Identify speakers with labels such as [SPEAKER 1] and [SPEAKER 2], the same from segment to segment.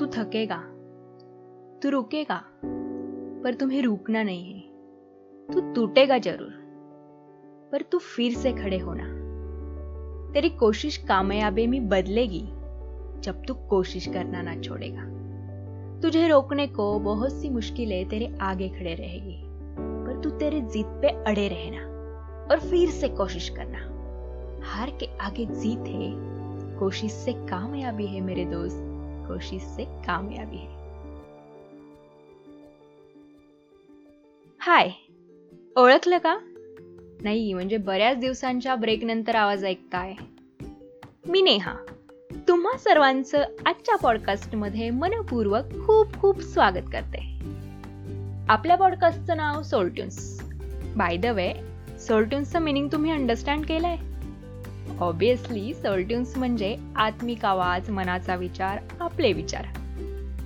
[SPEAKER 1] तू थकेगा, तू रुकेगा, पर तुम्हें रुकना नहीं है। तू टूटेगा ज़रूर, पर तू फिर से खड़े होना। तेरी कोशिश कामयाबी में बदलेगी, जब तू कोशिश करना ना छोड़ेगा। तुझे रोकने को बहुत सी मुश्किलें तेरे आगे खड़े रहेगी, पर तू तेरे जीत पे अड़े रहना और फिर से कोशिश करना। हार के आगे जीत है कोशिश से कामयाबी है मेरे दोस्त। कोशिश से कामयाबी है। हाय ओळखलं का? नाही म्हणजे बऱ्याच दिवसांच्या ब्रेक नंतर आवाज ऐकताय. मी नेहा. तुम्हा सर्वांचं आजच्या पॉडकास्टमध्ये मनपूर्वक खूप खूप स्वागत करते. आपल्या पॉडकास्टचं नाव सोल्ट्युन्स बाय द वे सोल्ट्युन्सचं मिनिंग तुम्ही अंडरस्टँड केलंय? ऑब्विसली सोल्ट्युन्स म्हणजे आत्मिक आवाज मनाचा विचार आपले विचार.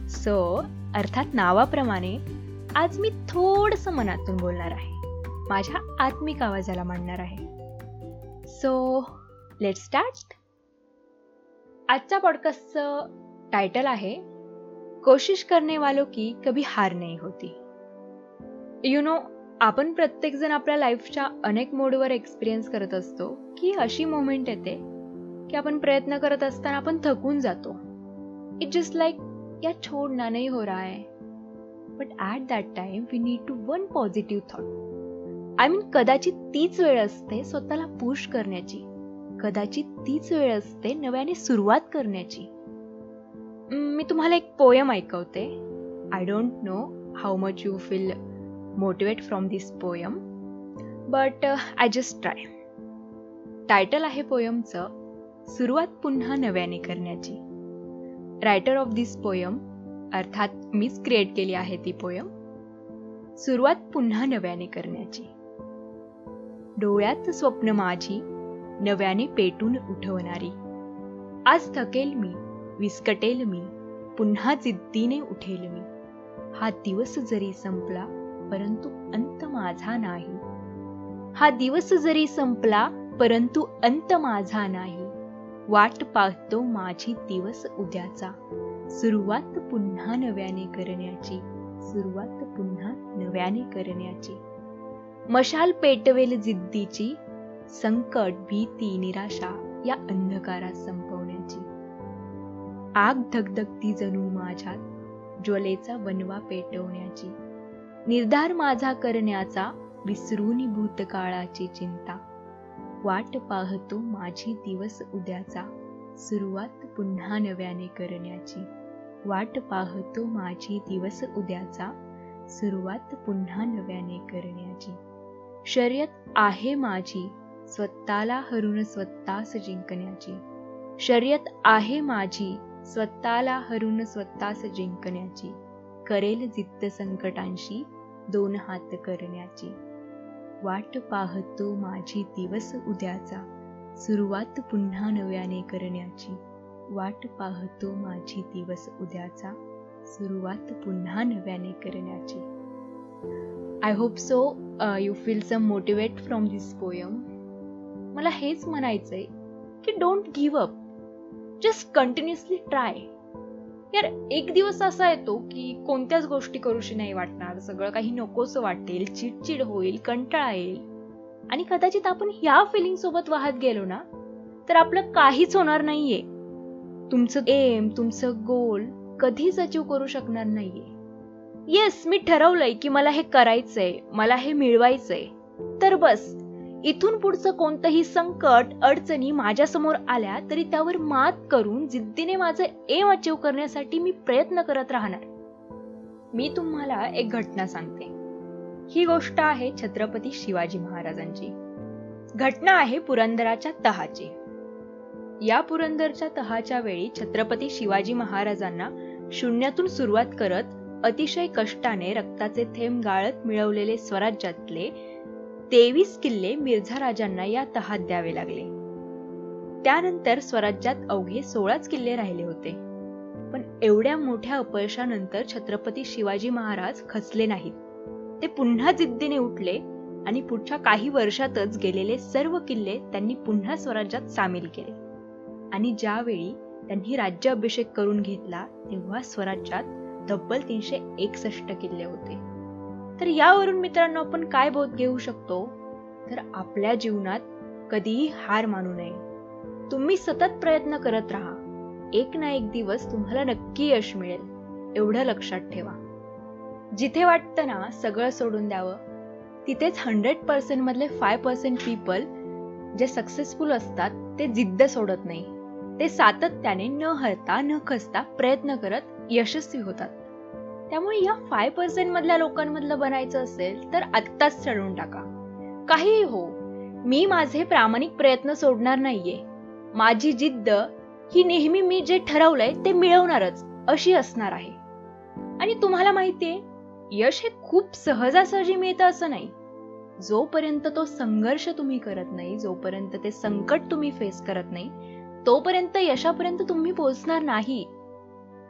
[SPEAKER 1] सो अर्थात नावाप्रमाणे आज मी थोडंसं मनातून बोलणार आहे. माझ्या आत्मिक आवाजाला मांडणार आहे. सो लेट स्टार्ट आजच्या पॉडकास्टचं टायटल आहे कोशिश करने वालों की कभी हार नाही होती. यु नो आपण प्रत्येकजण आपल्या लाईफच्या अनेक मोडवर एक्सपिरियन्स करत असतो. की अशी मोमेंट येते की आपण प्रयत्न करत असताना आपण थकून जातो. इट जस्ट लाईक या छोडना नाही हो रहा है. But at that time we need to one positive thought I mean कदाचित तीच वेळ असते स्वतःला पुश करण्याची. कदाचित तीच वेळ असते नव्याने सुरुवात करण्याची. मी तुम्हाला एक poem ऐकवते. I don't know how much you feel motivate from this poem but I just try title आहे पोयमचं सुरुवात पुन्हा नव्याने करण्याची. रायटर ऑफ दिस पोयम अर्थात मीच क्रिएट केली आहे ती पोयम सुरुवात पुन्हा नव्याने करण्याची. डोळ्यात स्वप्न माझी नव्याने पेटून उठवणारी. आज थकेल मी विस्कटेल मी पुन्हा जिद्दीने उठेल मी. हा दिवस जरी संपला परंतु अंत माझा नाही. हा दिवस जरी संपला परंतु अंत माझा नाही. वाट पाहतो माझी दिवस उद्याचा. सुरुवात पुन्हा नव्याने करण्याची. सुरुवात पुन्हा नव्याने करण्याची. मशाल पेटवेल जिद्दीची. संकट भीती निराशा या अंधकारात संपवण्याची. आग धगधगती जणू माझ्यात. ज्वलेचा बनवा पेटवण्याची. निर्धार माझा करण्याचा विसरून भूतकाळाची चिंता. वाट पाहतो माझी दिवस उद्याचा. सुरुवात पुन्हा नव्याने करण्याची. वाट पाहतो माझी दिवस उद्याचा. सुरुवात पुन्हा नव्याने करण्याची. शर्यत आहे माझी स्वतःला हरून स्वतःस जिंकण्याची. शर्यत आहे माझी स्वतःला हरून स्वतःस जिंकण्याची. करेल जिद्द संकटांशी दोन हात करण्याची. वाट पाहतो माझी दिवस उद्याचा. सुरुवात पुन्हा नव्याने करण्याची. वाट पाहतो माझी दिवस उद्याचा. सुरुवात पुन्हा नव्याने करण्याची. I hope so you feel some motivate from this poem मला हेच म्हणायचंय की don't give up just continuously try यार एक दिवस असा येतो की कोणत्याच गोष्टी करूशी नाही वाटणार. सगळं काही नकोस वाटेल चिडचिड होईल कंटाळा येईल. आणि कदाचित आपण ह्या फिलिंग सोबत वाहत गेलो ना तर आपलं काहीच होणार नाहीये. तुमचं एम तुमचं गोल कधीच अचीव करू शकणार नाहीये. येस मी ठरवलंय की मला हे करायचंय मला हे मिळवायचंय. तर बस इथून पुढचं कोणतंही संकट अडचणी माझ्यासमोर आल्या तरी त्यावर मात करून जिद्दीने माझं एम अचीव करण्यासाठी मी प्रयत्न करत राहणार. मी तुम्हाला एक घटना सांगते. ही गोष्ट आहे छत्रपती शिवाजी महाराजांची. घटना आहे पुरंदराच्या तहाची. या पुरंदरच्या तहाच्या वेळी छत्रपती शिवाजी महाराजांना शून्यातून सुरुवात करत अतिशय कष्टाने रक्ताचे थेंब गाळत मिळवलेले स्वराज्यातले तेवीस किल्ले मिर्झा राजांना या तहात द्यावे लागले. त्यानंतर स्वराज्यात अवघे सोळाच किल्ले राहिले होते. पण एवढ्या मोठ्या अपयशानंतर छत्रपती शिवाजी महाराज खचले नाहीत. ते पुन्हा जिद्दीने उठले आणि पुढच्या काही वर्षातच गेलेले सर्व किल्ले त्यांनी पुन्हा स्वराज्यात सामील केले. आणि ज्यावेळी त्यांनी राज्याभिषेक करून घेतला तेव्हा स्वराज्यात तब्बल तीनशे एकसष्ट किल्ले होते. तर यावरून मित्रांनो आपण काय बोध घेऊ शकतो? तर आपल्या जीवनात कधीही हार मानू नये. तुम्ही सतत प्रयत्न करत राहा. एक ना एक दिवस तुम्हाला नक्की यश मिळेल. एवढं लक्षात ठेवा. जिथे वाटतं ना सगळं सोडून द्यावं तिथेच हंड्रेड पर्सेंट मधले फाय पर्सेंट पीपल जे सक्सेसफुल असतात ते जिद्द सोडत नाही. ते सातत्याने न हरता न खसता प्रयत्न करत यशस्वी होतात. त्यामुळे या फाय पर्सेंट मधल्या लोकांमधलं बनायचं असेल तर आत्ताच ठरवून टाका. काहीही हो मी माझे प्रामाणिक प्रयत्न सोडणार नाहीये. माझी जिद्द ही नेहमी मी जे ठरवलंय ते मिळवणारच अशी असणार आहे. आणि तुम्हाला माहितीये यश हे खूप सहजासहजी मिळतं असं नाही. जोपर्यंत तो संघर्ष तुम्ही करत नाही जोपर्यंत ते संकट तुम्ही फेस करत नाही तोपर्यंत यशापर्यंत तुम्ही पोहोचणार नाही.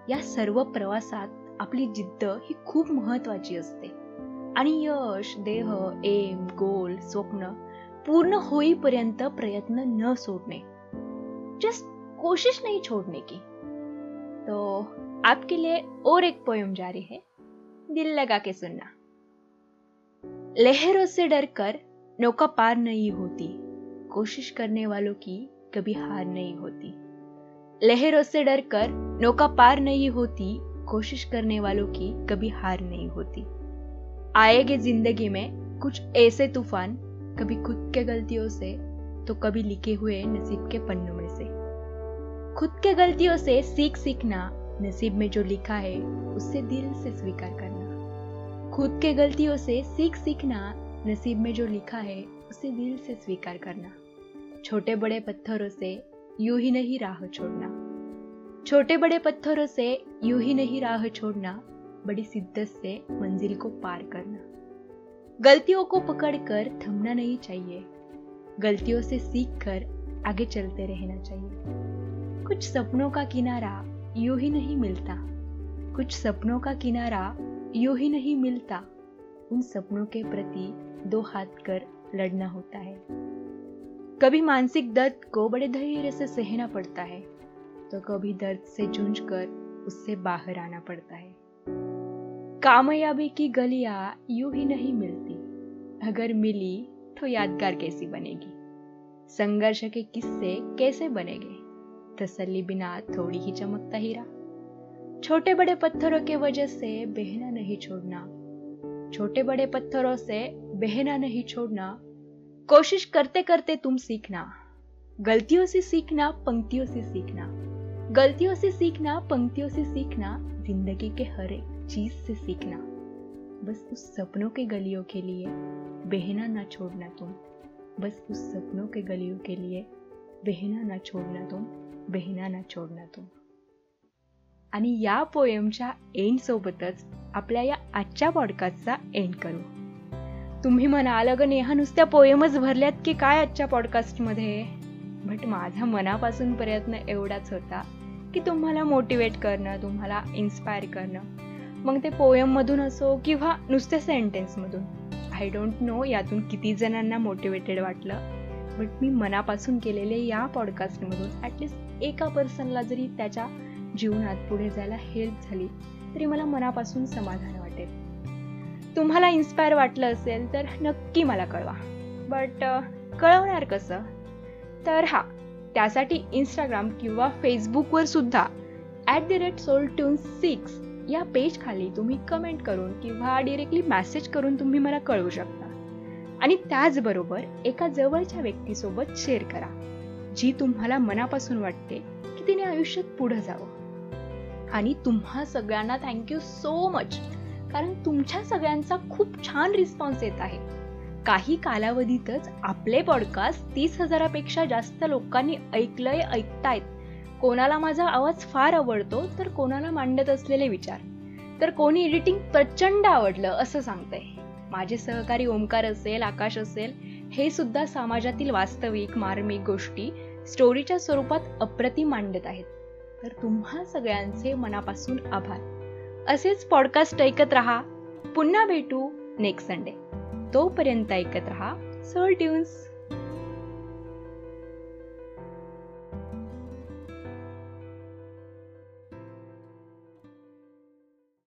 [SPEAKER 1] या सर्व प्रवासात आपली जिद्द ही खूप महत्वाची असते. आणि यश, देह, एम, गोल, स्वप्न पूर्ण होईपर्यंत प्रयत्न न सोडणे. जस्ट कोशिश नहीं छोड़ने की. तो आपके लिए और एक पोयम जारी है. दिल लगा के सुनना. लहरों से डरकर नौका पार नहीं होती. कोशिश करने वालों की कभी हार नहीं होती. लहरों से डरकर नौका पार नहीं होती कोशिश करने वालों की कभी हार नहीं होती। आएगे ज़िंदगी में कुछ ऐसे तूफ़ान कभी खुद के गलतियों से तो कभी लिखे हुए नसीब के पन्नों में से। खुद के गलतियों से सीख सीखना, नसीब में जो लिखा है उससे दिल से स्वीकार करना। खुद के गलतियों से सीख सीखना, नसीब में जो लिखा है, उसे दिल से स्वीकार करना। छोटे बड़े पत्थरों से यूँ ही नहीं राह छोड़ना। छोटे बड़े पत्थरों से यूँ ही नहीं राह छोड़ना, बड़ी शिद्दत से मंजिल को पार करना। गलतियों को पकड़कर थमना नहीं चाहिए। गलतियों से सीख कर आगे चलते रहना चाहिए। कुछ सपनों का किनारा यूँ ही नहीं मिलता। कुछ सपनों का किनारा यूँ ही नहीं मिलता। उन सपनों के प्रति दो हाथ कर लड़ना होता है। कभी मानसिक दर्द को बड़े धैर्य से सहना पड़ता है। तो कभी दर्द से जूझ कर उससे बाहर आना पड़ता है। कामयाबी की गलियाँ यूँ ही नहीं मिलती। अगर मिली तो यादगार कैसी बनेगी? संघर्ष के किस्से कैसे बनेंगे? तसल्ली बिना थोड़ी ही चमकता हीरा। छोटे बड़े पत्थरों के वजह से बहना नहीं छोड़ना। छोटे बड़े पत्थरों से बहना नहीं छोड़ना। कोशिश करते करते तुम सीखना। गलतियों से सीखना, पंक्तियों से सीखना। गलतियों से सीखना पंक्तियों से सीखना जिंदगी के हर एक चीज से सीखना। बस उस सपनों के गलियों के लिए बहना ना छोड़ना तुम। बस उस सपनों के गलियों के लिए बहना ना छोड़ना तुम बहिना ना छोडना तुम। आणि या पोयमच्या एंड सोबतच आपल्या या आजच्या पॉडकास्टचा एंड करू. तुम्ही म्हणाल अगं नेहा नुसत्या पोयमच भरल्यात की काय आजच्या पॉडकास्टमध्ये बट माझा मनापासून प्रयत्न एवढाच होता. की तुम्हाला मोटिवेट करणं तुम्हाला इन्स्पायर करणं. मग ते पोयममधून असो किंवा नुसत्या सेंटेन्समधून आय डोंट नो यातून किती जणांना मोटिवेटेड वाटलं बट मी मनापासून केलेले या पॉडकास्टमधून ॲटलिस्ट एका पर्सनला जरी त्याच्या जीवनात पुढे जायला हेल्प झाली तरी मला मनापासून समाधान वाटेल. तुम्हाला इन्स्पायर वाटलं असेल तर नक्की मला कळवा. बट कळवणार कसं? तर हा त्यासाठी इंस्टाग्राम किंवा फेसबुकवर सुद्धा at the rate soul tune six या पेज खाली तुम्ही कमेंट करून किंवा डिरेक्टली मेसेज करून तुम्ही मला कळवू शकता. आणि त्याचबरोबर एका जवळच्या व्यक्तीसोबत शेअर करा जी तुम्हाला मनापासून वाटते की तिने आयुष्यात पुढं जावं. आणि तुम्हा सगळ्यांना थँक्यू सो मच कारण तुमच्या सगळ्यांचा खूप छान रिस्पॉन्स येत आहे. काही कालावधीतच आपले पॉडकास्ट तीस हजारापेक्षा जास्त लोकांनी ऐकलंय ऐकतायत. कोणाला माझा आवाज फार आवडतो तर कोणाला मांडत असलेले विचार. तर कोणी एडिटिंग प्रचंड आवडलं असं सांगतंय. माझे सहकारी ओंकार असेल आकाश असेल हे सुद्धा समाजातील वास्तविक मार्मिक गोष्टी स्टोरीच्या स्वरूपात अप्रतिम मांडत आहेत. तर तुम्हा सगळ्यांचे मनापासून आभार. असेच पॉडकास्ट ऐकत राहा. पुन्हा भेटू नेक्स्ट संडे तोपर्यंत ऐकत रहा सोल ट्यून्स